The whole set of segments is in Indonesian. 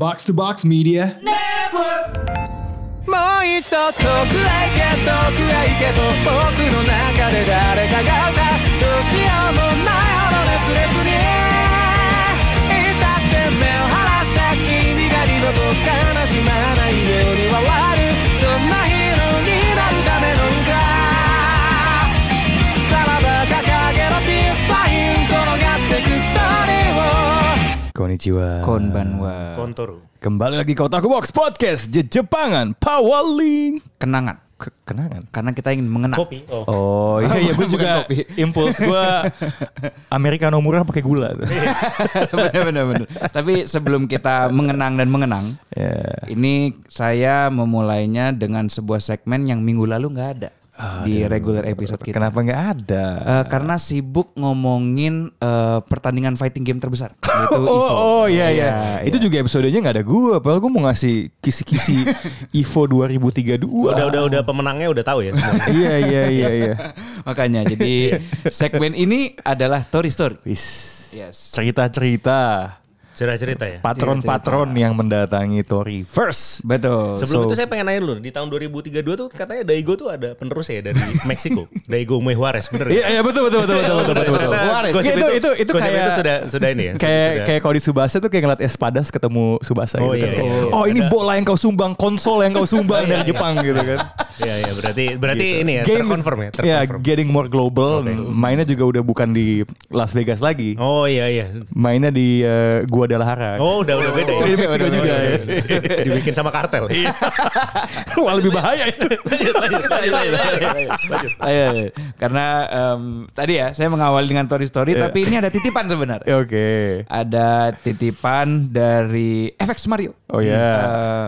Box to Box Media. もう一度遠くへ行け遠くへ行けと僕の中で誰かが歌う。どうしようもないほど熱烈にいつだって目を離した君が二度と悲しまない Konnichiwa. Konbanwa. Kontoru. Kembali lagi ke Otaku Box Podcast Je Jepangan Powerling. Kenangan. Ke- kenangan. Karena kita ingin mengenang. Kopi. Oh. Oh iya iya gue juga kopi. impuls gue Americano murah pakai gula. tuh. bener, bener, bener. Tapi sebelum kita mengenang dan mengenang, Ya. ini saya memulainya dengan sebuah segmen yang minggu lalu nggak ada di regular episode kita. Kenapa nggak ada? Eh, karena sibuk ngomongin eh, pertandingan fighting game terbesar. Yaitu Oh, EVO. oh iya iya. Itu iya. juga episodenya nggak ada gue. Padahal gue mau ngasih kisi-kisi Evo 2032. Udah udah udah pemenangnya udah tahu ya semua. iya iya iya iya. Makanya jadi segmen ini adalah Tori Story. Yes. Cerita-cerita Cerita-cerita ya. patron-patron yang mendatangi Tori first. Betul. Sebelum So- itu saya pengen nanya dulu, di tahun 2032 tuh katanya Daigo tuh ada penerus ya dari Meksiko. Daigo Mejuarez, bener Iya iya betul betul betul betul betul betul. betul. Juarez. Gosip Itu- itu- itu gosip kayak- sudah sudah ini ya. kayak sudah- kayak kalau di Subasa tuh kayak ngeliat Espadas ketemu Subasa Oh, gitu iya, kan. iya, iya. Oh ini Ada- bola yang kau sumbang, konsol yang kau sumbang dari Jepang gitu kan. Iya iya berarti berarti ini ya Game terkonfirm ya, Ya, terkonfirm. getting more global. Mainnya juga udah bukan di Las Vegas lagi. Oh iya iya. Mainnya di uh, Guadalajara. Oh udah udah beda ya. Meksiko Udah, juga udah, ya. udah. Dibikin sama kartel. Iya. Wah lebih bahaya itu. Ayo, ayo. Karena em, tadi ya saya mengawali dengan Tori Story, Iya. tapi ini ada titipan sebenarnya. Ya, Oke. Ada titipan dari FX Mario. Oh ya. Eh,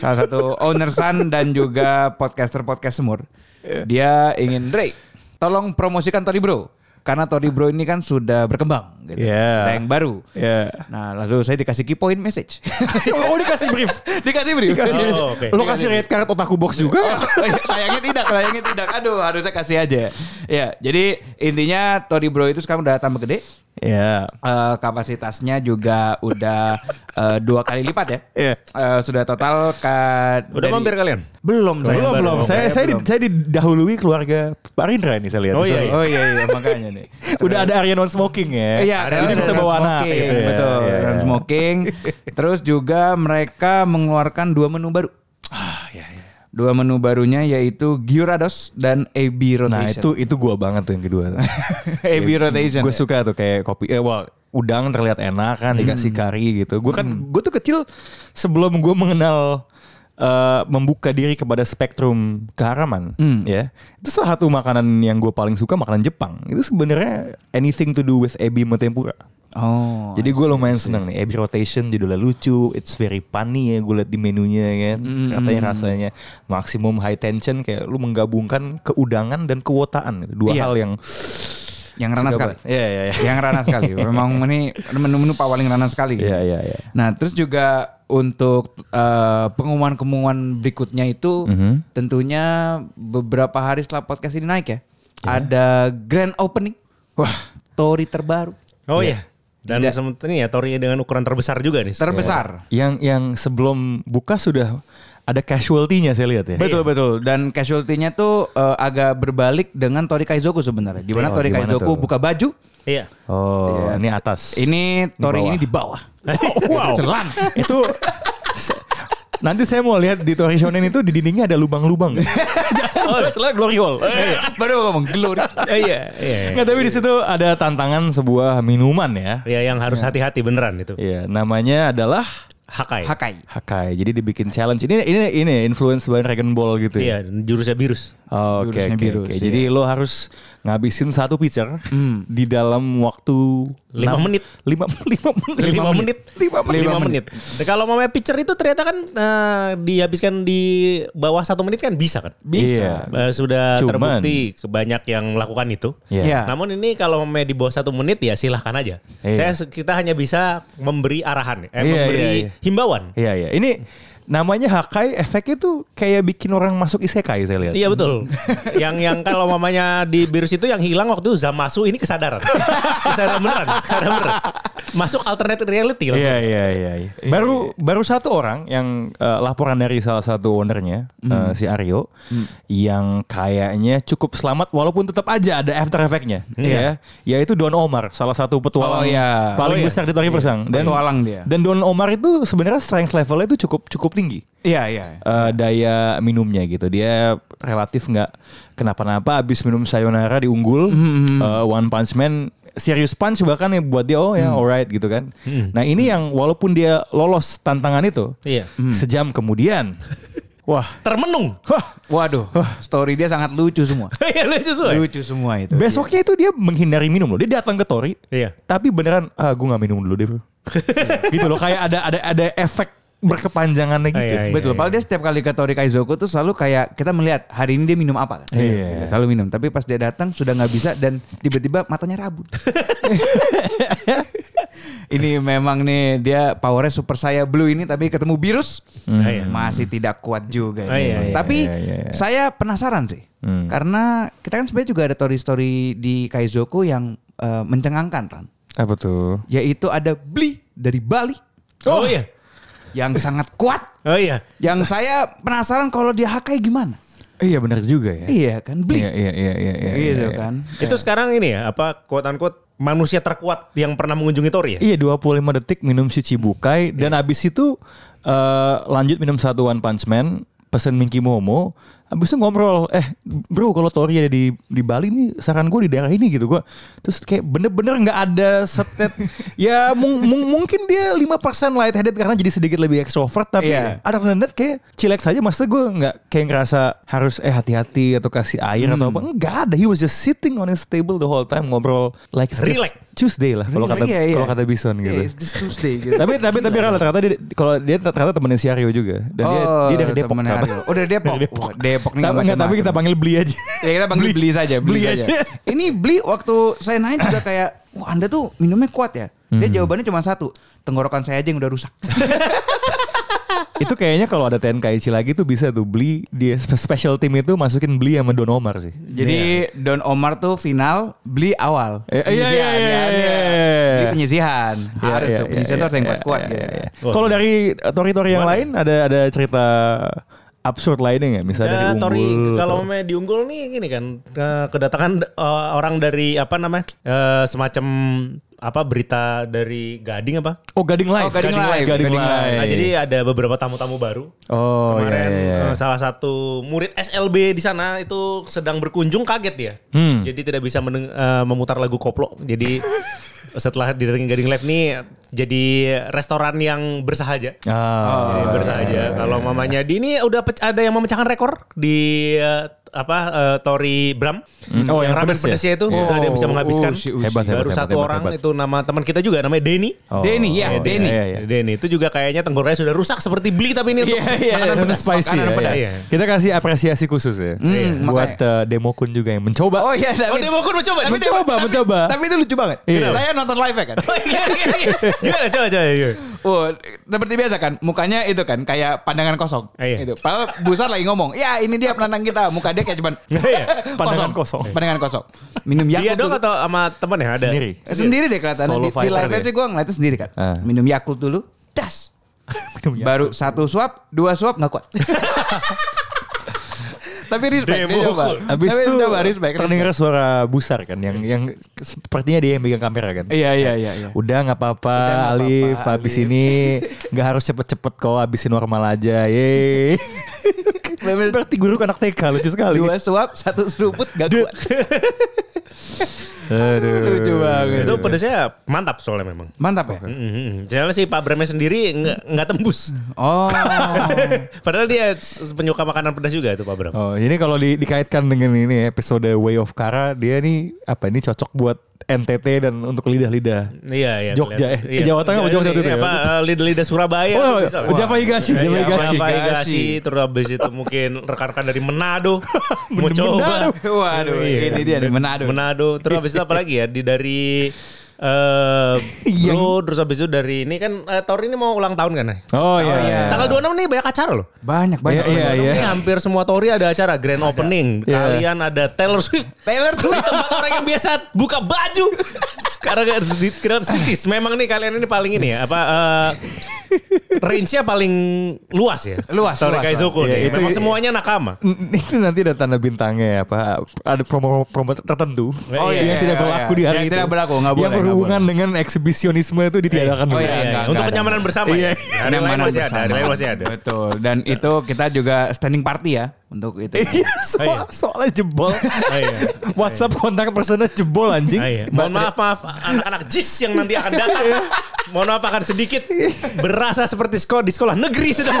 salah satu owner Sun dan juga podcaster podcast semur. Iya. Dia ingin Dre, tolong promosikan Tori Bro. Karena Tori Bro ini kan sudah berkembang gitu. Iya. Sudah yang baru. Ya. Nah, lalu saya dikasih key point message. Oh dikasih brief. dikasih brief. Dikasih brief. Oh, oke. Lo kasih red card otaku box juga nggak? Oh, iya, sayangnya tidak, sayangnya tidak. Aduh, harusnya kasih aja. Ya, jadi intinya Tori Bro itu sekarang udah tambah gede. Ya. Eh, kapasitasnya juga udah eh, dua kali lipat ya. Iya. Eh, sudah total ke Udah dari- mampir kalian? Belum, saya. Belum belum. Saya saya, di- belum. saya didahului keluarga Pak Rindra ini saya lihat. Oh, iya, iya. Oh iya iya makanya nih. Udah ada area non smoking ya. Iya, ada bisa non bawa anak smoking, gitu ya. Betul, Iya, non iya. smoking. Terus juga mereka mengeluarkan dua menu baru. Ah, iya, iya. Dua menu barunya yaitu Gyarados dan AB Rotation. Nah itu itu gua banget tuh yang kedua. AB Rotation. gue ya? suka tuh kayak kopi. Eh, wah, udang terlihat enak kan dikasih kari gitu. Gue kan gue tuh kecil sebelum gue mengenal eh, membuka diri kepada spektrum keharaman, ya itu salah satu makanan yang gue paling suka makanan Jepang. Itu sebenarnya anything to do with ebi sama tempura. Oh. Jadi gue lumayan seneng nih. Ebi rotation judulnya lucu, it's very funny ya gue liat di menunya kan. Katanya rasanya maksimum high tension kayak lu menggabungkan keudangan dan kewotaan. Dua Iya. hal yang yang rana sekali. Iya iya iya. Yang rana sekali. Memang ini menu-menu paling rana sekali. Iya iya iya. Nah, terus juga untuk eh, pengumuman-pengumuman berikutnya itu Mhm. tentunya beberapa hari setelah podcast ini naik ya. Ada grand opening. Wah, Tori terbaru. Oh iya. Dan Tidak. sementara ya Tori dengan ukuran terbesar juga nih. Terbesar. Yang yang sebelum buka sudah ada casualty-nya saya lihat ya. Betul betul dan casualty-nya tuh eh, agak berbalik dengan Tori Kaizoku sebenarnya. Di mana Oh, Tori Kaizoku tuh? buka baju, Iya. Oh, ini atas. ini Tori bawah. ini di bawah. wow. Celan. itu nanti saya mau lihat di Tori Shonen itu di dindingnya ada lubang-lubang. Jangan salah glory hole. Baru ngomong glory. Eh, iya, iya. Nggak, tapi di situ ada tantangan sebuah minuman ya. Ya yang harus hati-hati beneran itu. Iya, namanya adalah Hakai. Hakai. Hakai. Jadi dibikin challenge. Ini ini ini influence by Dragon Ball gitu ya. Iya, jurusnya virus. Oh, Oke oke virus, oke. iya. Jadi lo harus ngabisin satu pitcher di dalam waktu Lima enam- menit. Lima lima menit. Lima menit. Lima menit. Lima menit. Nah, kalau mamanya pitcher itu ternyata kan eh, dihabiskan di bawah satu menit kan bisa kan? Iya. Eh, sudah Cuman- terbukti banyak yang melakukan itu. Iya. Iya. Namun ini kalau mamanya di bawah satu menit ya silahkan aja. Iya. Saya kita hanya bisa memberi arahan, eh, Iya, memberi iya, iya. Himbauan. Iya iya. Ini namanya Hakai efeknya tuh kayak bikin orang masuk isekai saya lihat. Iya betul. yang yang kalau mamanya di virus itu yang hilang waktu itu Zamasu ini kesadaran. kesadaran beneran, kesadaran beneran. Masuk alternate reality langsung. Iya iya iya. iya. Baru baru satu orang yang eh, laporan dari salah satu ownernya eh, si Aryo yang kayaknya cukup selamat walaupun tetap aja ada after effect-nya. Ya, yaitu Don Omar, salah satu petualang Oh, iya. paling Oh, iya. besar di Tori Persang. Dan Petualang dia. Dan Don Omar itu sebenarnya strength levelnya itu cukup cukup tinggi. Iya iya. eh, daya minumnya gitu. Dia relatif nggak kenapa-napa abis minum sayonara diunggul. Eh, One Punch Man serius punch bahkan ya buat dia oh ya alright gitu kan. Nah ini yang walaupun dia lolos tantangan itu Iya. sejam kemudian, wah, Termenung. wah Waduh, story dia sangat lucu semua. Iya lucu sesuai. lucu semua itu. besoknya itu dia menghindari minum loh. Dia datang ke Tori, Iya. tapi beneran ah gue nggak minum dulu deh bro. gitu loh kayak ada ada ada efek berkepanjangannya gitu. Iya, iya. Betul, padahal dia setiap kali ke Tori Kaizoku tuh selalu kayak kita melihat hari ini dia minum apa kan. Iya. Selalu minum, tapi pas dia datang sudah nggak bisa dan tiba-tiba matanya rabun. ini memang nih dia powernya super saya blue ini tapi ketemu virus Ah, iya. masih tidak kuat juga. Ini. iya, iya, tapi iya, iya, iya. saya penasaran sih. Karena kita kan sebenarnya juga ada story-story di Kaizoku yang eh, mencengangkan kan. Apa tuh? Yaitu ada Bli dari Bali Oh, iya. Yang sangat kuat. Oh iya. Yang saya penasaran kalau dia Hakai gimana? Iya benar juga ya. Iya kan Bli. Iya iya iya iya. iya, gitu iya. kan. Itu sekarang ini ya, apa quote unquote manusia terkuat yang pernah mengunjungi Tori ya? Iya 25 detik minum si Cibukai dan abis itu eh, lanjut minum satu One Punch Man pesen Minky Momo abis itu ngobrol eh bro kalau Tori ada di di Bali nih saran gue di daerah ini gitu. Gue terus kayak bener-bener nggak ada setet. Ya mung- mung- mungkin dia 5% light headed karena jadi sedikit lebih extrovert tapi Iya. ada rendet kayak chillax saja maksudnya gue nggak kayak ngerasa harus eh hati-hati atau kasih air atau apa. Enggak ada. He was just sitting on his table the whole time ngobrol. Like Relax. Tuesday lah kalau kata Iya, iya. kalau kata Bison gitu. Yeah, it's just Tuesday gitu. tapi tapi tapi kalau ternyata dia kalau dia ternyata temennya si Aryo juga dan dia Oh, dia dari Depok. Aryo. Oh dari Depok. Dari Depok. Wah, Depok nih Tapi nggak enggak tapi kita panggil beli aja. Ya kita panggil beli, saja, beli, Beli saja. aja. Ini beli waktu saya naik juga kayak, wah anda tuh minumnya kuat ya. Dia Hmm. jawabannya cuma satu, tenggorokan saya aja yang udah rusak. itu kayaknya kalau ada TNKIC lagi tuh bisa tuh beli dia special team itu masukin beli sama Don Omar sih. Jadi Don Omar tuh final, beli awal. Eh, iya, iya, Penyisihan, iya, ya, iya, iya. Beli penyisihan. Iya, Harus iya, tuh, iya, penyisihan tuh iya, harus yang iya, kuat-kuat iya, gitu. iya. Wah. Kalau dari tori-tori yang lain ada ada cerita absurd lainnya nggak? Misalnya Ya, dari Tori unggul. kalau atau- memang diunggul nih gini kan kedatangan eh, orang dari apa namanya eh, semacam apa berita dari Gading apa? Oh Gading Live. Oh, Gading Live, Gading, Gading Live. Nah, jadi ada beberapa tamu-tamu baru. Oh Kemarin iya, iya, iya. eh, salah satu murid SLB di sana itu sedang berkunjung kaget dia. Hmm. Jadi tidak bisa meneng- eh, memutar lagu koplo. Jadi setelah didatengin Gading Live nih jadi restoran yang bersahaja. Ah, Jadi bersahaja. Kalau mamanya di ini udah ada yang memecahkan rekor di eh, apa eh, Tori Bram. Oh, yang ramen pedes ya? pedesnya itu sudah ada yang bisa Oh, menghabiskan. oh, si- Hebat, hebat, Baru hebat, satu hebat, orang hebat. itu nama teman kita juga namanya Denny. Oh, Denny, ya, oh, Denny. iya, iya. Denny itu juga kayaknya tenggorokannya sudah rusak seperti beli tapi ini untuk Iya, iya, makanan iya. pedas. spicy Makanan ya, pedas. ya. Iya. Kita kasih apresiasi khusus ya. Hmm, Buat eh, Demokun juga yang mencoba. Oh iya, tapi, Oh, Demokun mencoba. tapi Mencoba, tapi- mencoba. Tapi itu lucu banget. Iya. Saya nonton live ya kan. Gimana, gimana? Coba, coba. Oh, seperti biasa kan, mukanya itu kan kayak pandangan kosong. Iya. Itu. Padahal Busar lagi ngomong, ya ini dia penantang kita. Muka dia kayak cuman Iya. Pandangan kosong. Pandangan kosong. Minum Dia Yakult dong dulu. atau sama teman ya ada? Sendiri. Eh, Sendiri deh kelihatannya. Solo Di, di live dia. sih gue ngeliatnya sendiri kan. Minum Yakult dulu, das. Baru satu suap, dua suap nggak kuat. Tapi respect dia Demo coba. cool. Habis Tapi itu coba respect. terdengar suara busar kan yang yang sepertinya dia yang pegang kamera kan. Iya iya iya. iya. Udah nggak apa-apa Alif habis ini nggak harus cepet-cepet kok habisin normal aja ye seperti guru anak TK lucu sekali Dua suap, satu seruput gak kuat. Aduh. Lucu banget. Itu pedasnya mantap soalnya memang. Mantap ya? Mm-hmm. Soalnya si Pak Bramnya sendiri nggak nggak tembus. Oh. Padahal dia penyuka makanan pedas juga itu Pak Bram. Oh, ini kalau di- dikaitkan dengan ini episode Way of Kara, dia nih apa ini cocok buat NTT dan untuk lidah-lidah. Iya, iya. Jogja, eh. Jawab Tengah apa Jogja itu ya? Apa eh, lidah-lidah Surabaya Oh, bisa. Java Higashi, Java Iya, Higashi. Java Higashi, terus habis itu mungkin rekan-rekan dari Manado mau coba. Waduh, Iya. ini dia di Manado. Manado. Terus habis apa lagi ya? Di dari eh Yang- Bro, terus habis itu dari ini kan eh, Tor ini mau ulang tahun kan? ya? Oh iya. iya. Tanggal 26 nih banyak acara loh. Banyak banyak. Iya, iya, iya. Ini hampir semua Tori ada acara grand opening. Iya. Kalian ada Taylor Swift. Taylor Swift. tempat orang yang biasa buka baju. Di kira Swifties. Memang nih kalian ini paling ini ya apa eh, range-nya paling luas ya. Luas, luas, Kaizoku luas. nih. Iya, itu- Memang semuanya nakama. Itu nanti ada tanda bintangnya ya apa ada promo promo tertentu Oh, iya, yang iya, tidak iya, berlaku iya. di hari Yang itu tidak berlaku, nggak boleh, yang berhubungan dengan eksibisionisme itu ditiadakan Oh, iya, Iya, enggak, Untuk enggak kenyamanan bersama Iya. ya. Hari lain masih ada, hari lain masih ada. Betul. Dan itu kita juga standing party ya untuk itu. Iya, so- iya. soalnya jebol. Oh, iya. WhatsApp kontak personnya jebol anjing. Iya. Mohon maaf maaf anak-anak JIS yang nanti akan datang. Mohon maaf akan sedikit berasa seperti sekolah di sekolah negeri sedang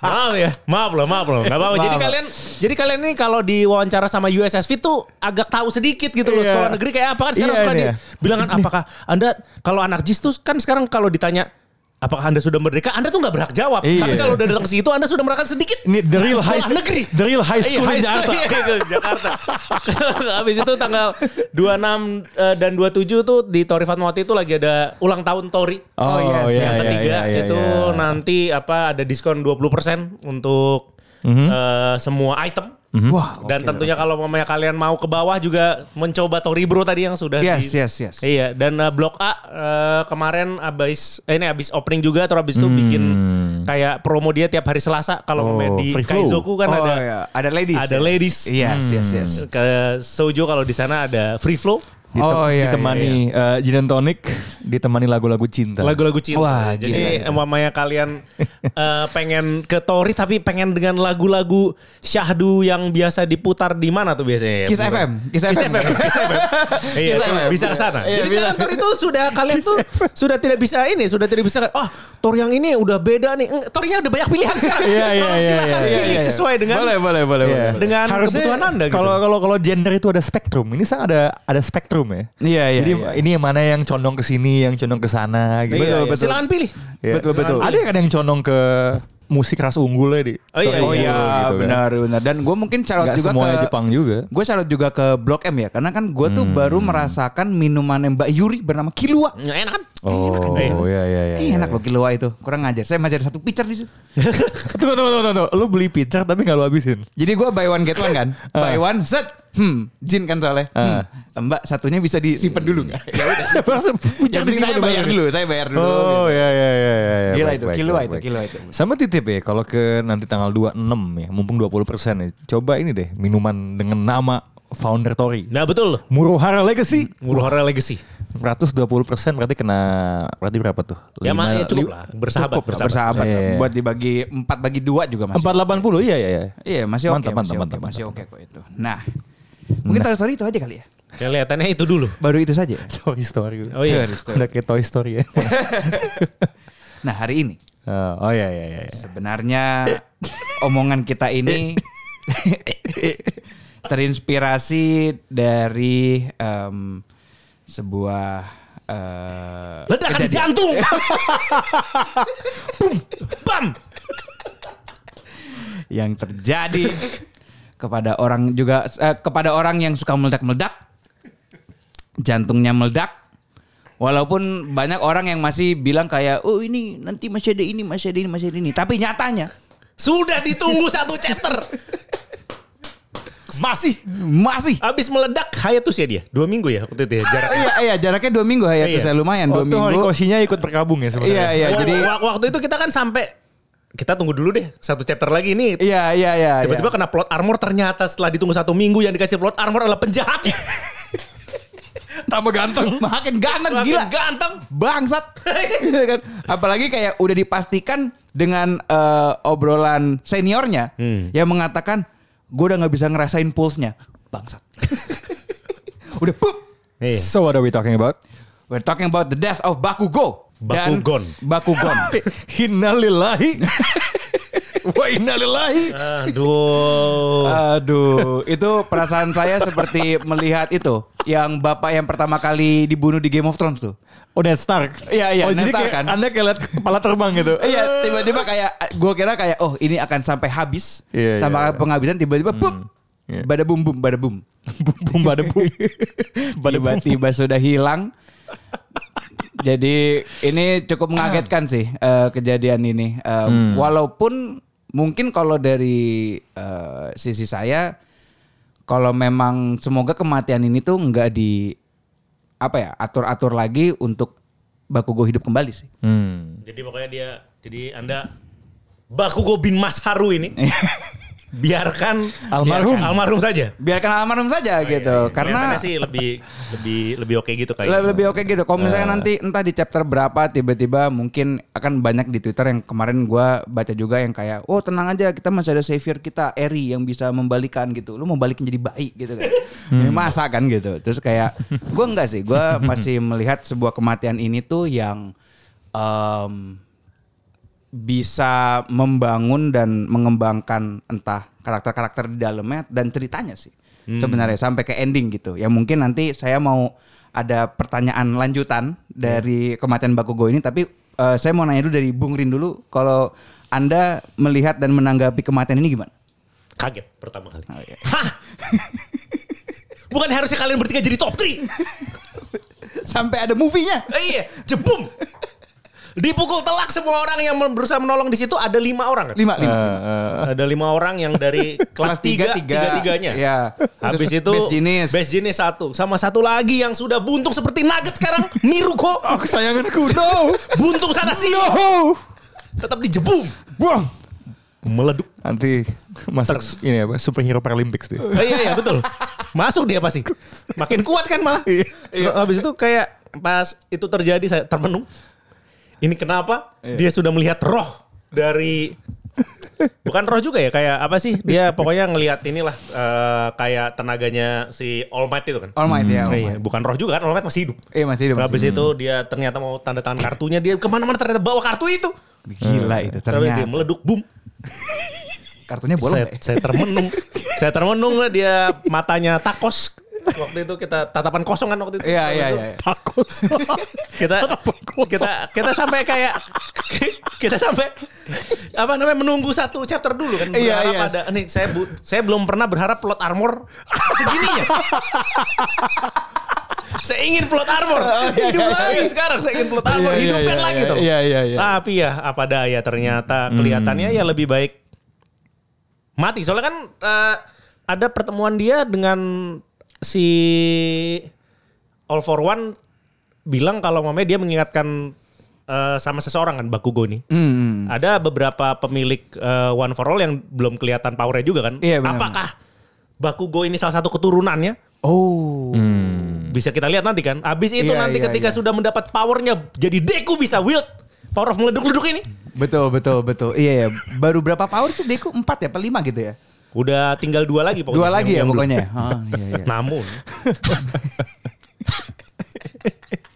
maaf ya, maaf loh, maaf loh. Gak apa-apa. Jadi Maaf. kalian, jadi kalian ini kalau diwawancara sama USSV tuh agak tahu sedikit gitu loh Iya. sekolah negeri kayak apa kan sekarang Iya, suka iya. dibilang kan apakah anda kalau anak JIS tuh kan sekarang kalau ditanya Apakah anda sudah merdeka? Anda tuh nggak berhak jawab. Iya. Tapi kalau udah datang ke situ, anda sudah merasakan sedikit. Ini the real high Sekolah negeri. the real high school Iya, di Jakarta. Iya, iya, Jakarta. Habis itu tanggal 26 eh, dan 27 tuh di Tori Fatmawati itu lagi ada ulang tahun Tori. Oh, iya, iya, yang iya, ketiga iya, iya, itu iya. nanti apa ada diskon 20% untuk Mhm. eh, semua item. Wah. Dan tentunya kalau mamanya kalian mau ke bawah juga mencoba Tori Bro tadi yang sudah Yes, di- yes, yes. Iya, dan uh, Blok A uh, kemarin abis eh, ini abis opening juga terus abis itu bikin kayak promo dia tiap hari Selasa kalau Hmm. Oh, di. Kaizoku kan Oh, ada iya. Ada ladies Ada ya? ladies. Yes, yes, yes. Ke Sojo kalau di sana ada free flow, Ditem- Oh, iya, ditemani eh, gin and tonic, ditemani lagu-lagu cinta. lagu-lagu cinta. Wah, Jadi mamanya kalian uh, pengen ke Tori tapi pengen dengan lagu-lagu syahdu yang biasa diputar di mana tuh biasanya? ya? Kiss FM, Kiss Kiss FM. FM, Kiss FM. Iya, Kiss FM. bisa ke sana. Iya, Jadi bisa. sekarang Tor itu sudah kalian tuh sudah tidak bisa ini, sudah tidak bisa ah Tor yang ini udah beda nih. Eng, Tornya udah banyak pilihan sekarang. Iya, iya, iya, iya, pilih iya, iya. sesuai dengan Boleh, boleh, boleh, Iya. boleh. dengan Harusnya kebutuhan Anda gitu. Kalau kalau kalau gender itu ada spektrum. Ini sang ada ada spektrum ya. Iya, iya. Jadi iya. ini yang mana yang condong ke sini, yang condong ke sana gitu. Iya, betul, iya. betul. Silakan pilih. Iya. Betul, betul. Ada yang kadang condong ke musik ras unggul ya di. Oh, iya, Oh iya, Unggul gitu kan. benar benar. Dan gue mungkin Nggak juga semuanya ke Jepang juga. Gue carot juga ke Blok M ya, karena kan gue tuh baru merasakan minuman Mbak Yuri bernama Kilua. Ya, enak kan? Oh, iya iya iya. Eh, enak loh Kilua itu. Kurang ngajar. Saya ada satu pitcher di situ. Tunggu tunggu tunggu tunggu. Lu beli pitcher tapi nggak lu habisin. Jadi gue buy one get one kan. buy one set. Hmm, jin kan soalnya. Hmm, Mbak satunya bisa disimpan dulu nggak? ya udah. Jadi saya bayar dulu, saya bayar dulu. Oh gitu. iya iya iya iya. Gila Baik, itu, baik, baik, itu, baik. Kilua itu. Sama titip ya kalau ke nanti tanggal 26 ya, mumpung 20% ya. Coba ini deh, minuman dengan nama founder Tori. Nah betul. Murohara Legacy. Muruhara Legacy. 120% berarti kena berarti berapa tuh? Ya, Lima- makanya cukup li- lah. Bersahabat, Cukup, bersahabat. bersahabat. Iya, iya. Buat dibagi empat bagi dua juga masih. 480 iya iya iya. Iya masih oke, Mantap, masih mantap, oke, mantap, masih oke kok itu. Nah, mungkin Toy Story itu aja kali ya. Kelihatannya itu dulu. Baru itu saja. Toy Story. Oh iya. Toy Story. Udah kayak Toy Story ya. Nah hari ini oh iya iya iya. sebenarnya omongan kita ini terinspirasi dari em, sebuah eh, Ledakan di jantung. Bum, bam. yang terjadi kepada orang juga eh, kepada orang yang suka meledak-meledak jantungnya meledak walaupun banyak orang yang masih bilang kayak oh ini nanti masih ada ini masih ada ini masih ada ini tapi nyatanya Sudah ditunggu satu chapter. Masih. masih Abis meledak hiatus ya dia. Dua minggu ya waktu itu ya jarak. iya iya jaraknya dua minggu ya Iya. saya lumayan dua Waktu minggu Horikoshinya ikut berkabung ya sebenarnya. iya iya jadi wa- waktu itu kita kan sampai kita tunggu dulu deh satu chapter lagi ini. iya iya iya Tiba-tiba iya. kena plot armor ternyata setelah ditunggu satu minggu yang dikasih plot armor adalah penjahatnya. Tambah ganteng. makin ganteng Makin gila ganteng. bangsat Gitu kan apalagi kayak udah dipastikan dengan eh, obrolan seniornya Hmm. yang mengatakan gue udah nggak bisa ngerasain pulsnya bangsat udah pup Iya. So what are we talking about? we're talking about the death of Bakugo Bakugon. Bakugon Innalillahi. Wa innalillahi. Aduh. Aduh, itu perasaan saya seperti melihat itu yang bapak yang pertama kali dibunuh di Game of Thrones tuh. Oh Ned Stark. Iya, iya, Oh, Ned jadi Stark kayak kan. Anda kayak lihat kepala terbang gitu. Iya, tiba-tiba kayak gue kira kayak oh ini akan sampai habis, Iya, sampai iya. penghabisan tiba-tiba pup, Iya. bada bum bum, bada bum. Bum bum. Bada bum. tiba-tiba sudah hilang. Jadi ini cukup mengagetkan sih eh, kejadian ini. Eh, Walaupun mungkin kalau dari eh, sisi saya, kalau memang semoga kematian ini tuh nggak di apa ya atur-atur lagi untuk Bakugo hidup kembali sih. Hmm. Jadi pokoknya dia, jadi Anda Bakugo bin Mas Haru ini biarkan Almarhum. biarkan almarhum saja. Biarkan almarhum saja gitu, karena Kelihatannya sih lebih lebih lebih oke gitu Le- kayaknya. lebih oke gitu. Kalau misalnya nanti entah di chapter berapa tiba-tiba mungkin akan banyak di Twitter yang kemarin gua baca juga yang kayak, oh tenang aja kita masih ada savior kita Eri yang bisa membalikan gitu. Lu mau balikin jadi baik gitu kan? Ya, masa kan gitu. Terus kayak gua enggak sih, gua masih melihat sebuah kematian ini tuh yang em, bisa membangun dan mengembangkan entah karakter-karakter di dalamnya dan ceritanya sih sebenarnya sampai ke ending gitu. Ya mungkin nanti saya mau ada pertanyaan lanjutan dari kematian Bakugo ini tapi eh, saya mau nanya dulu dari Bung Rin dulu kalau Anda melihat dan menanggapi kematian ini gimana? Kaget pertama kali. Oh, iya. Hah? Bukan harusnya kalian bertiga jadi top 3. Sampai ada movie-nya. Eh, iya, jebum. Dipukul telak semua orang yang berusaha menolong di situ ada lima orang. kan? Lima, lima. Ada lima orang yang dari kelas tiga, tiga tiganya. Iya. Habis itu best jenis. best jenis satu, sama satu lagi yang sudah buntung seperti nugget sekarang, Miruko. Oh kesayanganku, no. Buntung sana sini, No. tetap dijebung, Buang. meleduk. Nanti masuk ini apa superhero Paralympics deh. Oh, iya iya betul. Masuk dia pasti. Makin kuat kan malah. Habis itu kayak pas itu terjadi saya termenung. Ini kenapa? Dia sudah melihat roh dari bukan roh juga ya kayak apa sih? Dia pokoknya ngelihat inilah eh, kayak tenaganya si All Might itu kan. All Might ya. All Iya, bukan roh juga kan All Might masih hidup. Eh masih hidup. Habis itu dia ternyata mau tanda tangan kartunya dia ke mana-mana ternyata bawa kartu itu. Gila itu Tapi dia ternyata. meleduk boom. Kartunya bolong saya, ya? saya termenung. saya termenung lah dia matanya takos. Waktu itu kita tatapan kosong kan waktu itu. Iya iya itu iya. Takut. Kita kita kita sampai kayak kita sampai apa namanya menunggu satu chapter dulu kan Iya, berharap iya. ada nih saya bu, saya belum pernah berharap plot armor segininya. saya ingin plot armor hidup lagi sekarang saya ingin plot armor Iya, iya, hidupkan iya, lagi iya, tuh. iya, iya, iya. Tapi ya apa daya ternyata kelihatannya ya lebih baik mati. Soalnya kan eh, ada pertemuan dia dengan si All for One bilang kalau mamanya dia mengingatkan eh, sama seseorang kan Bakugo ini. Hmm. Ada beberapa pemilik eh, One for All yang belum kelihatan powernya juga kan. Iya. Apakah Bakugo ini salah satu keturunannya? Oh. Bisa kita lihat nanti kan. Abis itu Iya, nanti iya, ketika iya. sudah mendapat powernya jadi Deku bisa wield power of meleduk-leduk ini. Betul betul betul. Iya ya. Baru berapa power sih Deku? Empat ya? Apa lima gitu ya? Udah tinggal dua lagi pokoknya. Dua lagi ya pokoknya. Ah, iya, iya. Namun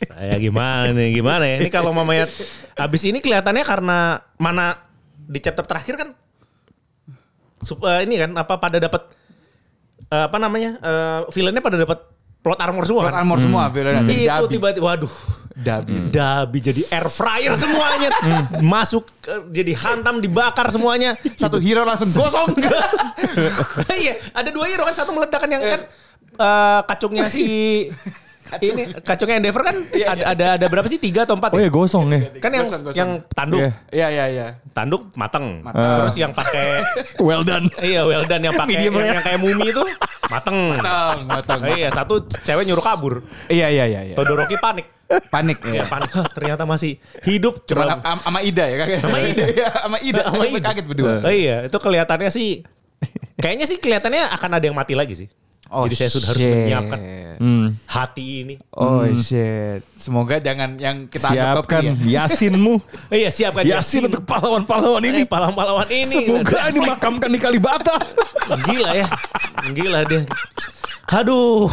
saya gimana nih gimana ya ini kalau mamanya abis ini kelihatannya karena mana di chapter terakhir kan sup- eh, ini kan apa pada dapat eh, apa namanya eh, villainnya pada dapat plot armor semua Plot kan? armor semua villainnya. Dari itu tiba-tiba waduh Dabi. Dabi jadi air fryer semuanya. Masuk ke- jadi hantam dibakar semuanya. Satu hero langsung. Gosong. iya, ada dua hero kan satu meledakan yang kan eh, kacungnya si ini kacungnya Endeavor kan ada, ada ada berapa sih tiga atau empat Oh ya? ya gosong ya. kan yang Gosong, gosong. yang tanduk Iya. Iya iya iya. tanduk mateng, Mateng. terus yang pakai Well done. iya well done yang pakai yang, yang kayak mumi itu mateng. Matang, matang. iya satu cewek nyuruh kabur, Iya iya iya iya. Todoroki panik. Panik Iya ya. panik. Hah, ternyata masih hidup. Cuma sama Ida ya kakek. Sama Ida. Iya, sama Ida. Sama Ida. Kaget berdua. Oh iya, itu kelihatannya sih kayaknya sih kelihatannya akan ada yang mati lagi sih. Oh, Jadi saya sudah harus shit. menyiapkan Hmm. hati ini. Oh shit. Semoga jangan yang kita Siapkan ya. Yasinmu. Oh iya siapkan Yasin untuk pahlawan-pahlawan ini. ini pahlawan-pahlawan ini. Semoga Dan- dimakamkan di Kalibata. Gila ya. Gila dia. Aduh.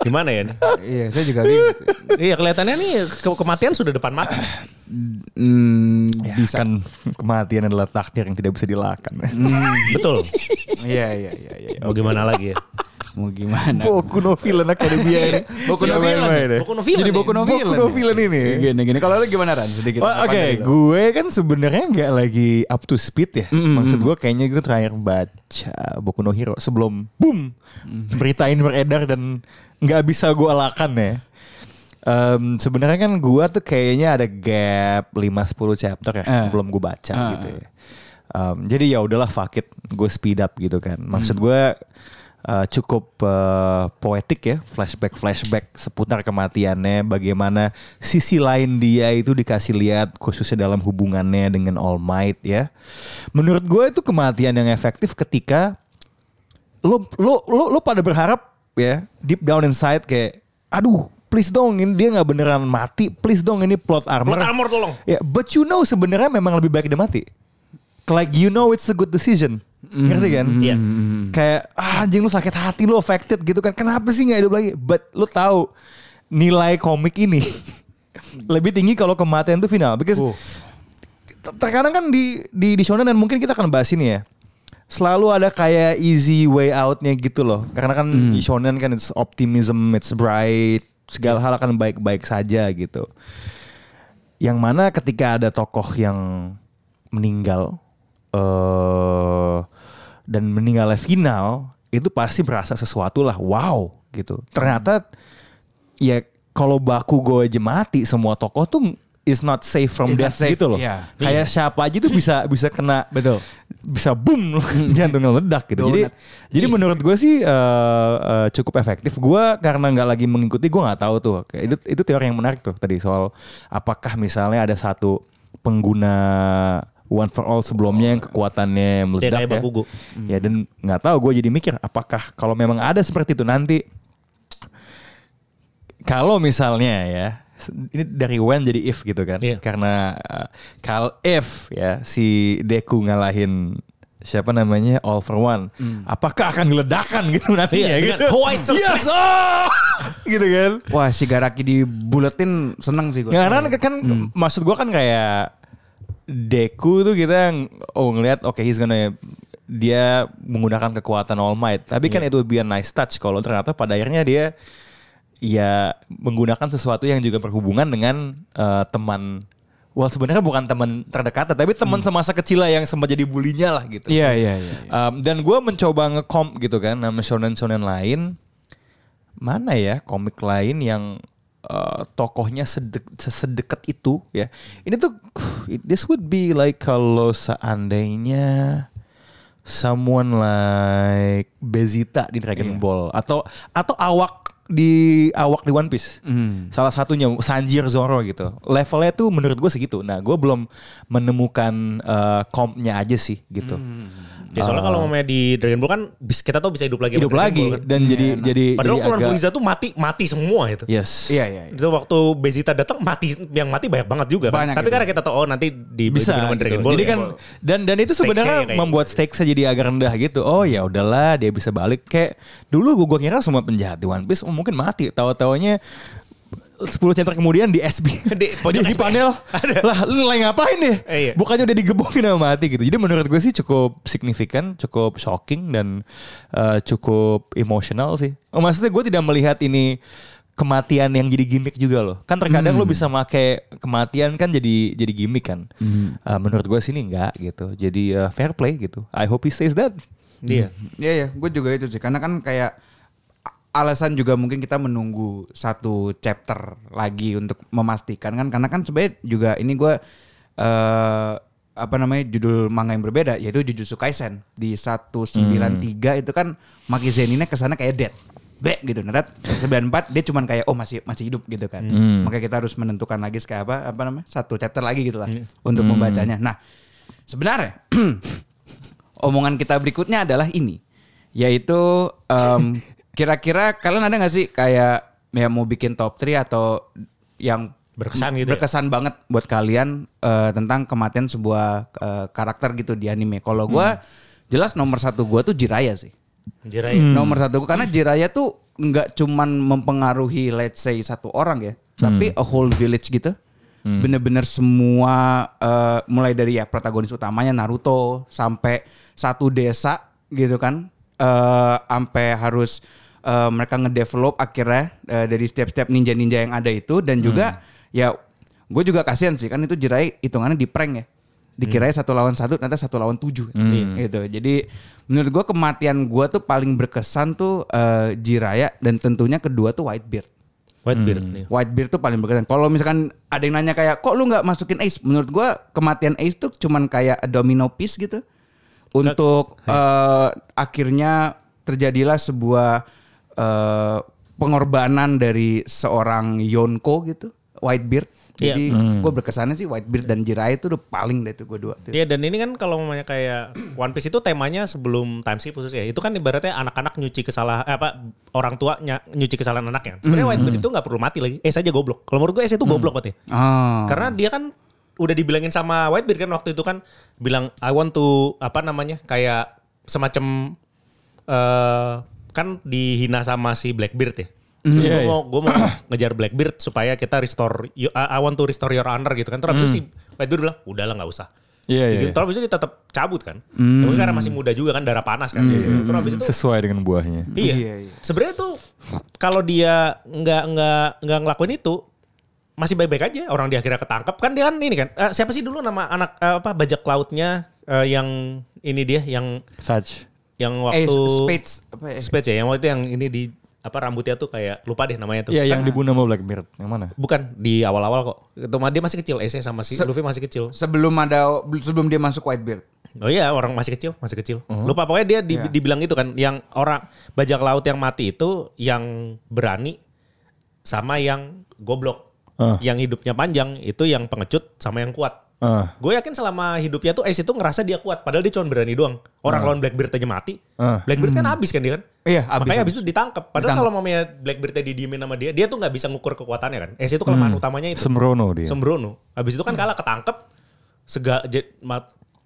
Gimana ya nih? Iya, saya juga bingung. Iya kelihatannya nih ke- kematian sudah depan mata. Hmm, Bisa kan kematian adalah takdir yang tidak bisa dilakan. Betul. Iya iya iya iya. Oh gimana lagi ya? Mau gimana? Boku no Villain Academia ini. Boku no Villain. Boku no Villain Jadi. Boku no Boku Villain. no nih. Villain ini. Gini gini. Kalau lu gimana Ran? Sedikit. Oh, Oke, lu? gue kan sebenarnya nggak lagi up to speed ya. Maksud gue kayaknya gue terakhir baca Boku no Hero sebelum boom berita ini beredar dan nggak bisa gue alakan ya. Em, sebenarnya kan gue tuh kayaknya ada gap 5-10 chapter ya Eh. belum gue baca Ah. gitu ya. Em, jadi ya udahlah fuck it, gue speed up gitu kan. Maksud gue eh, cukup eh, poetik ya, flashback flashback seputar kematiannya, bagaimana sisi lain dia itu dikasih lihat khususnya dalam hubungannya dengan All Might ya. Menurut gue itu kematian yang efektif ketika lo lo lo lo pada berharap ya deep down inside kayak aduh please dong ini dia nggak beneran mati please dong ini plot armor Plot armor tolong. ya but you know sebenarnya memang lebih baik dia mati like you know it's a good decision ngerti kan? Iya. kayak ah, anjing lu sakit hati lu affected gitu kan. Kenapa sih nggak hidup lagi? But lu tahu nilai komik ini lebih tinggi kalau kematian itu final. Because ter- terkadang kan di di di shonen dan mungkin kita akan bahas ini ya selalu ada kayak easy way outnya gitu loh. Karena kan di shonen kan it's optimism it's bright segala hal akan baik-baik saja gitu. Yang mana ketika ada tokoh yang meninggal eh dan meninggalnya final itu pasti berasa sesuatu lah wow gitu. Ternyata ya kalau baku gue aja mati semua tokoh tuh is not safe from not death safe, gitu loh. iya. kayak siapa aja tuh bisa bisa kena Betul. bisa boom jantungnya ledak gitu. Jadi jadi menurut gue sih eh, eh, cukup efektif. Gue karena nggak lagi mengikuti gue nggak tahu tuh. Kayak itu itu teori yang menarik tuh tadi soal apakah misalnya ada satu pengguna one for all sebelumnya yang kekuatannya meledak ya. Bakugo. Ya dan nggak tahu gue jadi mikir apakah kalau memang ada seperti itu nanti kalau misalnya ya ini dari when jadi if gitu kan Iya. karena uh, kalau if ya si Deku ngalahin siapa namanya All for One apakah akan diledakan gitu nantinya Iya, gitu White Surprise. yes oh! gitu kan Wah si Garaki dibuletin seneng sih gue. Karena kan maksud gua kan kayak Deku tuh kita ng- oh ngelihat oke he's gonna dia menggunakan kekuatan All Might. Tapi kan itu would be a nice touch kalau ternyata pada akhirnya dia ya menggunakan sesuatu yang juga berhubungan dengan eh, teman Wah sebenarnya bukan teman terdekat tapi teman semasa kecil lah yang sempat jadi bulinya lah gitu. Iya iya iya. Um, dan gue mencoba nge-comp gitu kan sama shonen-shonen lain. Mana ya komik lain yang uh, tokohnya sedek, sedekat itu ya. Ini tuh this would be like kalau seandainya someone like Bezita di Dragon Ball atau atau awak di awak di One Piece. Salah satunya Sanjir Zoro gitu. Levelnya tuh menurut gue segitu. Nah, gue belum menemukan uh, compnya aja sih gitu. Ya soalnya kalau ngomongnya di Dragon Ball kan kita tahu bisa hidup lagi. Hidup lagi Ball kan. dan jadi jadi Padahal jadi Clone agak- Frieza tuh mati mati semua itu. Yes. Iya iya. iya. Itu waktu Bezita datang mati yang mati banyak banget juga kan. Banyak Tapi itu. karena kita tahu oh nanti di bisa di gitu. Dragon Ball. jadi ya. kan dan dan itu sebenarnya kayak membuat gitu. stakesnya jadi agak rendah gitu oh ya udahlah dia bisa balik kayak dulu gue kira semua penjahat di One Piece oh, mungkin mati tahu taunya 10 chapter kemudian di SB Di pojok di SBS. panel. Lah lu lagi ngapain deh Eh, iya. bukannya udah digebokin sama mati gitu. Jadi menurut gue sih cukup signifikan cukup shocking dan eh, cukup emosional sih. Oh, maksudnya gue tidak melihat ini kematian yang jadi gimmick juga loh. Kan terkadang lo bisa make kematian kan jadi jadi gimmick kan. Eh, menurut gue sini enggak gitu. Jadi eh, fair play gitu. I hope he stays that Iya. Iya ya, gue juga itu sih. Karena kan kayak alasan juga mungkin kita menunggu satu chapter lagi untuk memastikan kan. Karena kan sebenarnya juga ini gue eh apa namanya judul manga yang berbeda yaitu Jujutsu Kaisen di 193 itu kan Maki Zeninnya ke sana kayak dead. Be gitu. Nah, 94 dia cuman kayak oh masih masih hidup gitu kan. Makanya kita harus menentukan lagi kayak apa apa namanya? satu chapter lagi gitu lah untuk membacanya. Nah, sebenarnya omongan kita berikutnya adalah ini yaitu em, kira-kira kalian ada nggak sih kayak ya mau bikin top 3 atau yang Berkesan gitu ya? berkesan banget buat kalian eh, tentang kematian sebuah eh, karakter gitu di anime? Kalau gua jelas nomor satu gua tuh Jiraya sih. Jiraiya. nomor satu gua karena Jiraya tuh nggak cuman mempengaruhi let's say satu orang ya tapi a whole village gitu. Bener-bener semua eh, mulai dari ya protagonis utamanya Naruto sampai satu desa gitu kan eh sampai harus eh, mereka ngedevelop akhirnya eh, dari step-step ninja-ninja yang ada itu dan juga ya gue juga kasihan sih kan itu Jirai hitungannya di prank ya. Dikiranya satu lawan satu, ternyata satu lawan tujuh gitu. Jadi menurut gue kematian gue tuh paling berkesan tuh eh, Jiraya dan tentunya kedua tuh Whitebeard. Whitebeard Hmm. nih. Whitebeard tuh paling berkesan. Kalau misalkan ada yang nanya kayak, kok lu nggak masukin Ace? Menurut gua kematian Ace tuh cuman kayak domino piece gitu. Untuk eh, akhirnya terjadilah sebuah eh, pengorbanan dari seorang Yonko gitu, Whitebeard. Iya. Jadi gue berkesannya sih Whitebeard dan Jiraiya itu udah paling deh tuh gue dua. Iya dan ini kan kalau namanya kayak One Piece itu temanya sebelum time skip khusus ya. Itu kan ibaratnya anak-anak nyuci kesalahan eh, apa orang tua ny- nyuci kesalahan anaknya. Sebenarnya Hmm. Whitebeard itu nggak perlu mati lagi. Eh saja goblok. Kalau menurut gue Es itu goblok berarti. Ah. Karena dia kan udah dibilangin sama Whitebeard kan waktu itu kan bilang I want to apa namanya kayak semacam eh kan dihina sama si Blackbeard ya. Terus Iya, gue iya. mau gue mau ngejar Blackbeard supaya kita restore you- I want to restore your honor gitu kan. Terus itu si Whitebeard bilang udahlah nggak usah. Iya, iya, Gitu. iya. Terus habis itu dia tetap cabut kan. Ya, mungkin karena masih muda juga kan darah panas kan. Terus habis itu Sesuai dengan buahnya. Iya. Iya, iya. Sebenarnya tuh kalau dia nggak nggak nggak ngelakuin itu masih baik-baik aja orang dia akhirnya ketangkep kan dia kan ini kan eh, siapa sih dulu nama anak eh, apa bajak lautnya eh, yang ini dia yang Such. Yang Ace, waktu Spades. Apa ya? Spades ya yang waktu itu yang ini di apa rambutnya tuh kayak lupa deh namanya tuh Iya, yang Kan dibunuh sama Blackbeard. Yang mana? bukan di awal-awal kok itu dia masih kecil Ace sama si Se- Luffy masih kecil Sebelum ada sebelum dia masuk Whitebeard. Oh iya orang masih kecil, masih kecil. Lupa pokoknya dia di- Iya. dibilang itu kan, yang orang bajak laut yang mati itu yang berani sama yang goblok. Ah. Yang hidupnya panjang itu yang pengecut sama yang kuat. Ah. Gue yakin selama hidupnya tuh Ace itu ngerasa dia kuat, padahal dia cuma berani doang. Orang lawan Blackbeard aja mati. Ah. Blackbeard kan habis kan dia kan? Iya, habis, Makanya habis itu ditangkap. Padahal kalau mamanya Blackbeard didiemin sama dia, dia tuh nggak bisa ngukur kekuatannya kan. Ace itu kelemahan utamanya itu. Sembrono dia. Sembrono. Habis itu kan kalah ketangkep. Sega,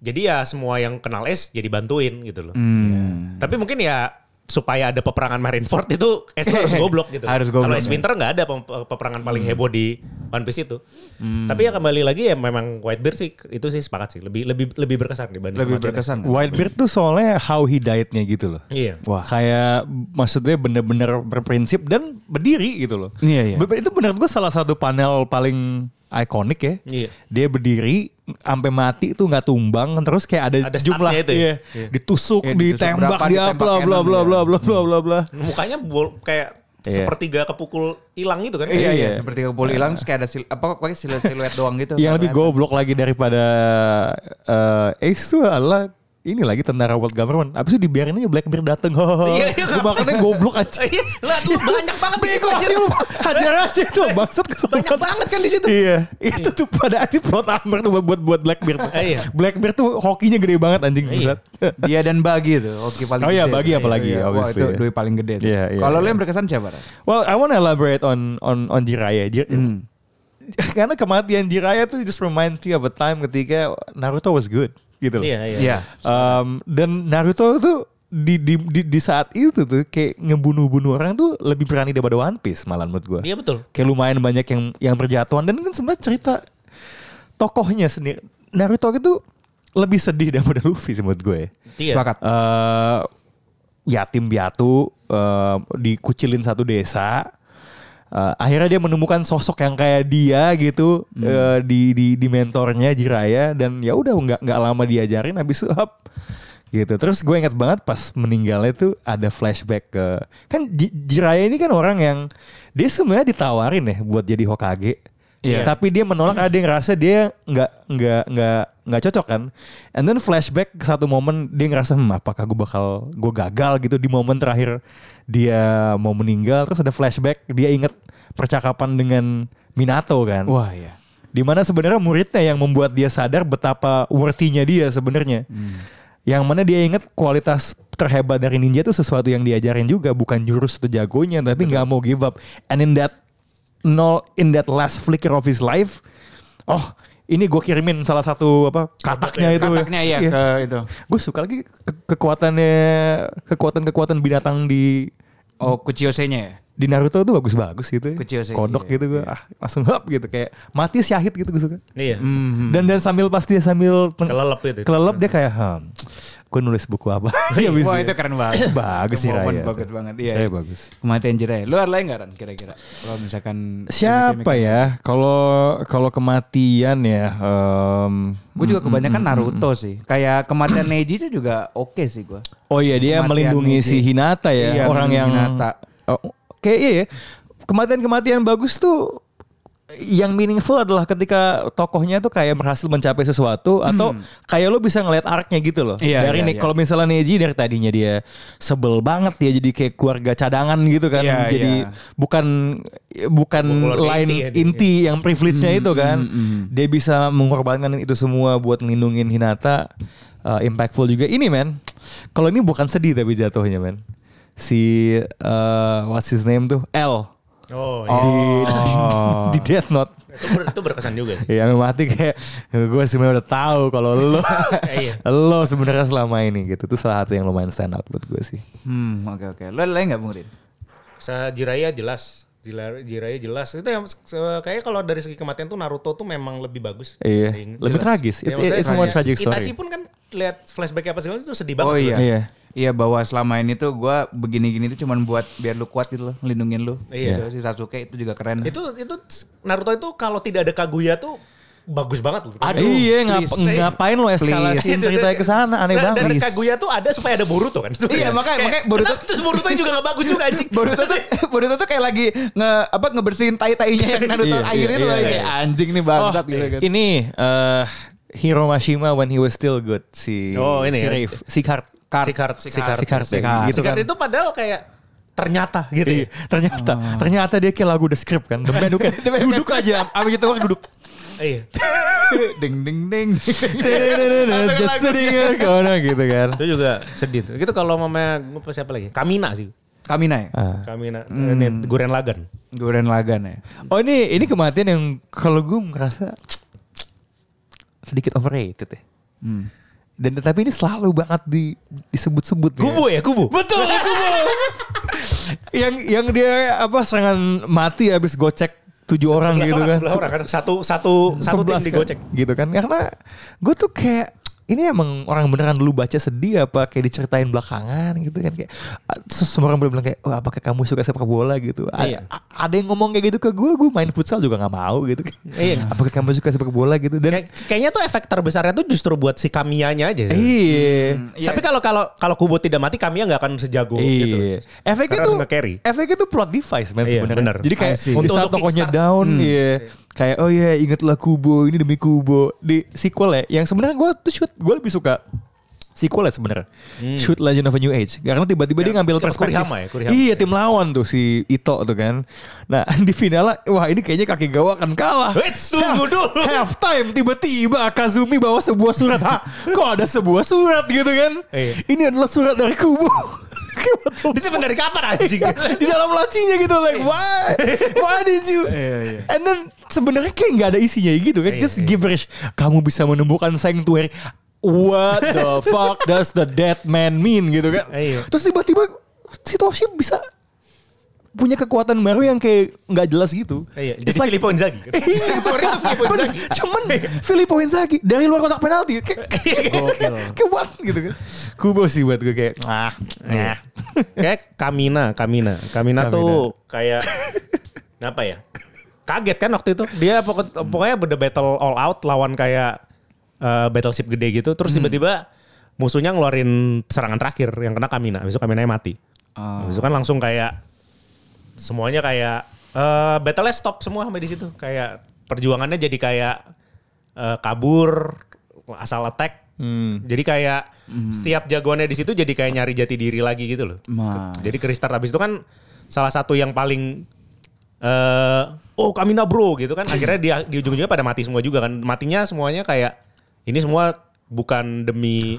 jadi ya semua yang kenal S jadi bantuin gitu loh. Hmm. Tapi mungkin ya supaya ada peperangan Marineford itu S itu harus goblok gitu. Harus goblok, Kalau S ya. Winter nggak ada peperangan paling heboh di One Piece itu. Tapi ya kembali lagi ya memang Whitebeard sih itu sih sepakat sih. Lebih lebih lebih berkesan dibanding Lebih berkesan. Whitebeard tuh soalnya how he died-nya gitu loh. Iya. Wah. Kayak maksudnya bener-bener berprinsip dan berdiri gitu loh. Iya, iya. Itu bener gue salah satu panel paling ikonik ya. Iya. Dia berdiri sampai mati tuh nggak tumbang terus kayak ada, Ada jumlah itu ya? iya, Iya. ditusuk, Iya, ditusuk ditembak, dia ditembak bla bla bla bla bla bla bla bla. Mukanya bol- kayak Iya. sepertiga kepukul hilang gitu kan. Iya, iya, Iya. seperti kebul hilang terus kayak ada sil apa pakai siluet-siluet doang gitu. Yang lebih Kelihatan. goblok lagi daripada eh Ace tuh adalah ini lagi tentara world government. Abis itu dibiarin aja Blackbeard dateng. Iya, iya, Gue makanya goblok aja. Iya, lah lu banyak banget di situ, Bego sih lu hajar aja itu bangsat Banyak banget kan di situ. Iya, itu tuh pada aktif plot armor tuh buat buat Blackbeard. Eh, iya. Blackbeard tuh hokinya gede banget anjing Iya. Dia dan Bagi tuh, oke paling Oh iya, gede. Bagi apalagi, Iya, Wah, itu doi paling gede tuh. Iya, iya, Kalau lu iya. yang berkesan siapa? Well, I want to elaborate on on on Jiraiya. Jir- Hmm. Karena kematian Jiraiya tuh just reminds me of a time ketika Naruto was good gitu loh. Iya, iya. Iya. Um, dan Naruto tuh di, di, di, di saat itu tuh kayak ngebunuh-bunuh orang tuh lebih berani daripada One Piece malah menurut gue. Iya betul. Kayak lumayan banyak yang yang berjatuhan dan kan sebenarnya cerita tokohnya sendiri Naruto itu lebih sedih daripada Luffy sih menurut gue. ya. Iya. Sepakat. Eh, yatim piatu eh, dikucilin satu desa. Eh, akhirnya dia menemukan sosok yang kayak dia gitu eh, di, di di mentornya Jiraya dan ya udah nggak nggak lama diajarin habis itu up gitu. Terus gue ingat banget pas meninggalnya tuh ada flashback ke kan Ji- Jiraya ini kan orang yang dia sebenarnya ditawarin ya buat jadi Hokage Iya. tapi dia menolak ada yang ngerasa dia nggak nggak nggak nggak cocok kan and then flashback ke satu momen dia ngerasa hmm, apakah gue bakal gue gagal gitu di momen terakhir dia mau meninggal terus ada flashback dia inget percakapan dengan Minato kan Wah, iya. di mana sebenarnya muridnya yang membuat dia sadar betapa worthy-nya dia sebenarnya. Yang mana dia ingat kualitas terhebat dari ninja itu sesuatu yang diajarin juga, bukan jurus atau jagonya, tapi nggak mau give up. And in that no in that last flicker of his life, oh ini gue kirimin salah satu apa kataknya itu. Kataknya ya ke itu. Gue suka lagi ke- kekuatannya kekuatan kekuatan binatang di Oh, Kuchiyose-nya ya? di Naruto tuh bagus-bagus gitu. ya. Kecil sih, Kodok iya, gitu gue, ah langsung hap gitu kayak mati syahid gitu gue suka. Iya. Hmm. Dan dan sambil pas dia sambil Kelelep itu. kelelep dia kayak, hmm, gue nulis buku apa? Iya Wah itu keren banget. Bagus sih Raya. Bagus banget. Iya. Raya bagus. Kematian Jiraya. Lu ada lain nggak Ran kira-kira? Kalau misalkan Siapa ya? Kalau kalau kematian ya, Gue juga kebanyakan Hmm, Naruto sih. Kayak kematian Neji itu juga oke sih gue. oh iya dia Kematian melindungi Neji. si Hinata ya, Iya, orang yang Hinata. Oh, kayak iya ya. Kematian-kematian bagus tuh yang meaningful adalah ketika tokohnya tuh kayak berhasil mencapai sesuatu atau kayak lo bisa ngeliat arc-nya gitu loh. Hmm. Iya, dari iya, nih iya. kalau misalnya Neji dari tadinya dia sebel banget dia jadi kayak keluarga cadangan gitu kan. Iya, jadi iya. bukan bukan lain inti ya inti yang Hmm, privilege-nya itu kan. Dia bisa mengorbankan itu semua buat ngelindungin Hinata. Uh, impactful juga ini men. Kalau ini bukan sedih tapi jatuhnya men. Si uh, what's his name tuh L Oh, iya. Oh. di Death Note. itu, ber- itu berkesan juga. Yang mati kayak gue sebenarnya udah tahu kalau lo Iya. lo sebenarnya selama ini gitu. Itu salah satu yang lumayan stand out buat gue sih. Hmm, oke oke. Lo ada lain nggak Bung Rin? Sa Jiraya jelas. Jiraya jelas. Itu yang se- kayak kalau dari segi kematian tuh Naruto tuh memang lebih bagus. Iya, lebih jelas. tragis. Ya, It's- more tragis. tragic story. Itachi pun kan lihat flashback apa segala itu sedih banget. Oh iya. Iya. Iya bahwa selama ini tuh gue begini-gini tuh cuman buat biar lu kuat gitu loh, ngelindungin lu. Iya. Gitu. Si Sasuke itu juga keren. Itu itu Naruto itu kalau tidak ada Kaguya tuh bagus banget loh. Aduh, iya, ngap- please. ngapain lo eskalasiin Please. ceritanya ke sana? Aneh Dan- Dan banget. Kaguya tuh ada supaya ada Boruto kan. Iya, makanya- Kayak, makanya Boruto- terus Boruto juga gak bagus juga anjing. Boruto tuh Boruto tuh kayak lagi nge apa ngebersihin tai-tainya yang Naruto Iya, air iya, itu iya, lagi iya. kayak anjing nih bangsat gitu kan. Ini eh Hiro Mashima when he was still good si Oh, ini si ya. Rave, si Kart. Sikart, Sikart, Sikart, Sikart. gitu Sikart kan. itu padahal kayak ternyata gitu. Iya, ya. ternyata ternyata dia kayak lagu The Script kan. The Can- duduk aja, abis itu orang duduk. Iya. ding ding ding. Just sitting in a corner gitu kan. Itu juga sedih tuh. Gitu kalau mamanya gue siapa lagi? Kamina sih. Kamina ya? Ah. Kamina. Ini Guren Lagan. Guren Lagan ya. Oh ini ini kematian yang kalau gue merasa sedikit overrated ya. Hmm. Dan tapi ini selalu banget di, disebut-sebut. Kubu ya, kubu. Betul, kubu. yang yang dia apa serangan mati habis gocek tujuh orang gitu kan. sebelas orang kan. Satu satu satu tim 11 kan, digocek. gitu kan. Karena gue tuh kayak ini emang orang beneran dulu baca sedih apa kayak diceritain belakangan gitu kan kayak ah, terus semua orang bilang kayak oh apakah kamu suka sepak bola gitu A- Iya. ada yang ngomong kayak gitu ke gue gue main futsal juga nggak mau gitu kan Iya. apakah kamu suka sepak bola gitu dan Kayak- kayaknya tuh efek terbesarnya tuh justru buat si Kamiyanya aja sih. iya Iya. Tapi kalau kalau kalau Kubo tidak mati Kamiya nggak akan sejago gitu. Iya. Efeknya Karena tuh efeknya tuh plot device man Iya, sebenarnya. benar. Jadi kayak Untuk- saat untuk tokohnya kickstart. down, iya. Kayak oh iya ingatlah Kubo ini demi Kubo di sequel ya. Yang sebenarnya gue tuh shoot gue lebih suka sequel ya sebenarnya. Shoot Legend of a New Age. Karena tiba-tiba dia Ya, ngambil itu perspektif. Kurihama ya, Kurihama. Iya tim lawan tuh si Ito tuh kan. Nah di final wah ini kayaknya kaki gawa akan kalah. Wait, tunggu dulu. Half time tiba-tiba Kazumi bawa sebuah surat. Kok ada sebuah surat gitu kan? Iya. Ini adalah surat dari Kubo. Disimpan dari kapan anjing? di dalam lacinya gitu like why why did you Iya, iya. and then sebenarnya kayak nggak ada isinya gitu kan Iya, just iya. gibberish kamu bisa menemukan sanctuary what the fuck does the dead man mean gitu kan Iya. terus tiba-tiba si Toshi bisa punya kekuatan baru yang kayak nggak jelas gitu Iya, jadi Filippo Inzaghi. kan? Iya, Sorry, itu Filippo. Inzaghi. Cuman Filippo Inzaghi dari luar kotak penalti kayak what gitu kan. Kubo sih buat gue kayak ah, nah. Kayak Kamina, Kamina. Kamina Kamina. tuh kayak apa ya? Kaget kan waktu itu. Dia pokok, pokoknya udah battle all out lawan kayak eh, battleship gede gitu. Terus tiba-tiba musuhnya ngeluarin serangan terakhir yang kena Kamina. Itu Kamina mati. Oh. Itu kan langsung kayak semuanya kayak eh battle stop semua sampai di situ. Kayak perjuangannya jadi kayak eh, kabur, asal attack. Jadi kayak setiap jagoannya di situ jadi kayak nyari jati diri lagi gitu loh. Ma. Jadi ke restart habis itu kan salah satu yang paling eh oh Kamina bro gitu kan akhirnya dia di ujung-ujungnya pada mati semua juga kan. Matinya semuanya kayak ini semua bukan demi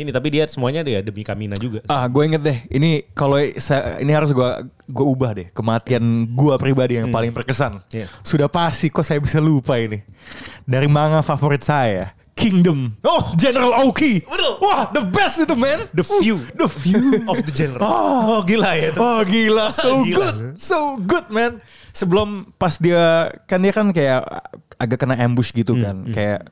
ini tapi dia semuanya dia demi Kamina juga. Ah, gue inget deh. Ini kalau saya- ini harus gue gue ubah deh. Kematian gue pribadi yang paling berkesan. Iya. Sudah pasti kok saya bisa lupa ini. Dari manga favorit saya, Kingdom. Oh! General Aoki. Betul. Wah, the best itu, man. The view. The view. of the general. Oh, gila ya itu. Oh gila, so Gila. good, so good man. Sebelum pas dia kan dia kan kayak agak kena ambush gitu kan, kayak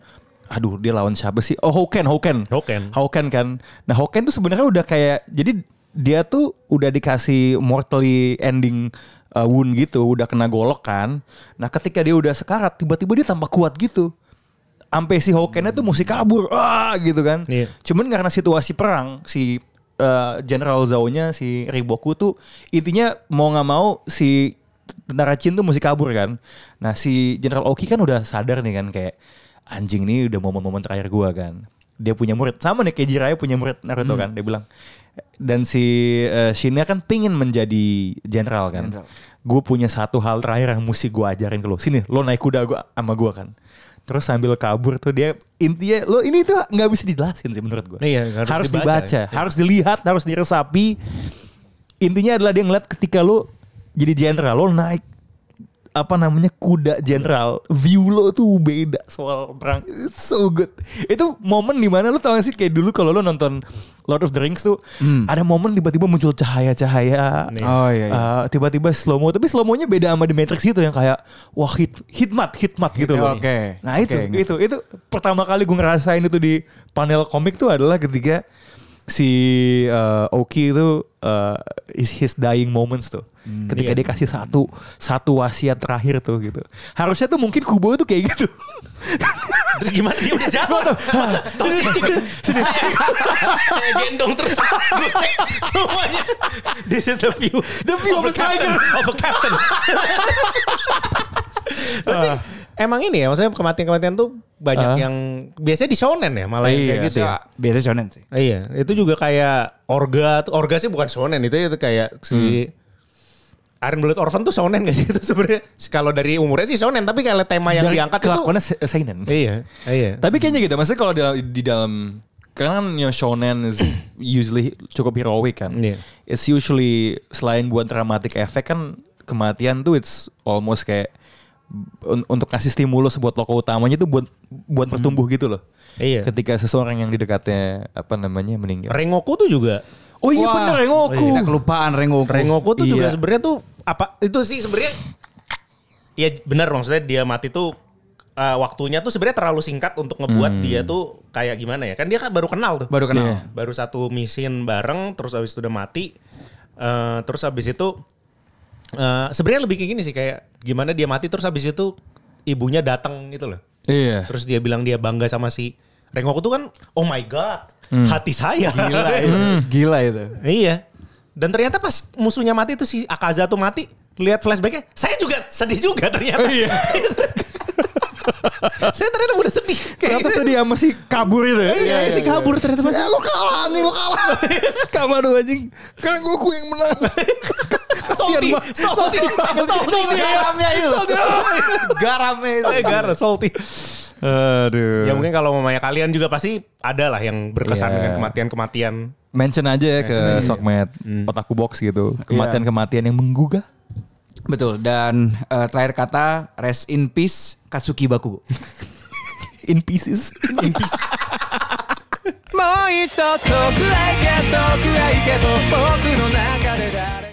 aduh dia lawan siapa sih? Oh Hoken, Hoken. Hoken. Hoken kan. Nah Hoken tuh sebenarnya udah kayak jadi dia tuh udah dikasih mortally ending uh, wound gitu, udah kena golok kan. Nah ketika dia udah sekarat, tiba-tiba dia tambah kuat gitu. Sampai si Hokennya tuh mesti kabur, ah gitu kan. Iya. Cuman karena situasi perang si uh, General Zhao-nya si Riboku tuh intinya mau nggak mau si tentara Chin tuh mesti kabur kan. Nah si General Oki kan udah sadar nih kan kayak anjing nih udah momen-momen terakhir gua kan. Dia punya murid sama nih kayak Jiraiya punya murid Naruto kan. Dia bilang dan si uh, Shinnya kan pingin menjadi general kan. General. Gue punya satu hal terakhir yang mesti gue ajarin ke lo. Sini lo naik kuda gua sama gua kan. Terus sambil kabur tuh dia intinya lo ini tuh nggak bisa dijelasin sih menurut gue. Iya, harus harus, dibaca, dibaca, ya. harus dilihat, harus diresapi. Intinya adalah dia ngeliat ketika lo jadi jenderal, lo naik apa namanya kuda jenderal, view lo tuh beda soal perang. It's so good. Itu momen di mana lo tau gak sih kayak dulu kalau lo nonton Lord of the Rings tuh ada momen tiba-tiba muncul cahaya-cahaya. Oh iya. iya. Uh, tiba-tiba slow mo tapi slow mo-nya beda sama The Matrix gitu yang kayak wah hit hitmat hitmat gitu loh. Oke. Nah itu Oke, itu itu pertama kali gue ngerasain itu di panel komik tuh adalah ketika si uh, Oki itu uh, his, his dying moments tuh. ketika iya. dia kasih satu satu wasiat terakhir tuh gitu. Harusnya tuh mungkin Kubo tuh kayak gitu. Terus gimana dia udah jatuh? Masa, sini, sini, sini. Saya gendong terus gue cek semuanya. This is the view. The view of a a captain. Of a captain. Tapi emang ini ya, maksudnya kematian-kematian tuh banyak Ah. yang biasanya di shonen ya, malah yang kayak gitu ya. Biasa shonen sih. Iya, itu juga kayak Orga, Orga sih bukan shonen itu itu kayak si Iron Blood Orphan tuh shonen gak sih itu sebenarnya? Kalau dari umurnya sih shonen, tapi kalau tema yang Dari diangkat itu kelakuannya se- seinen. Iya, iya. Tapi kayaknya gitu, maksudnya kalau di, di dalam karena kan yang shonen is usually cukup heroic kan. Iya. It's usually selain buat dramatic effect kan kematian tuh it's almost kayak un- untuk kasih stimulus buat tokoh utamanya tuh buat buat bertumbuh gitu loh. Iya. Ketika seseorang yang di dekatnya apa namanya meninggal. Rengoku tuh juga Oh iya Wah, bener Rengoku. Kita kelupaan Rengoku. Rengoku tuh juga Iya. sebenarnya tuh apa itu sih sebenarnya ya benar maksudnya dia mati tuh uh, waktunya tuh sebenarnya terlalu singkat untuk ngebuat dia tuh kayak gimana ya kan dia kan baru kenal tuh Baru kenal. Iya. baru satu misin bareng terus habis itu udah mati Eh, terus habis itu eh, sebenarnya lebih kayak gini sih kayak gimana dia mati terus habis itu ibunya datang gitu loh Iya. terus dia bilang dia bangga sama si Rengoku tuh kan oh my god hati saya Gila itu. Gila itu. Iya. Dan ternyata pas musuhnya mati itu si Akaza tuh mati, lihat flashbacknya, saya juga sedih juga ternyata. Iya. saya ternyata udah sedih. Kayak Kenapa gitu. sedih sama si kabur itu ya? Iya, si kabur ternyata masih. lo kalah anjing lo kalah. Kabar lu anjing. Karena Goku yang menang. Salty, salty, salty. Garamnya itu. Garamnya itu. Saya gara salty. Aduh. Ya mungkin kalau mamanya kalian juga pasti ada lah yang berkesan Iya. dengan kematian-kematian. mention aja ya ke Sokmed, Otaku Box gitu. Kematian-kematian yang menggugah. Betul. Dan eh, terakhir kata rest in peace Katsuki Bakugo. In pieces. in peace. もう一度遠くへ行け遠くへ行けと僕の中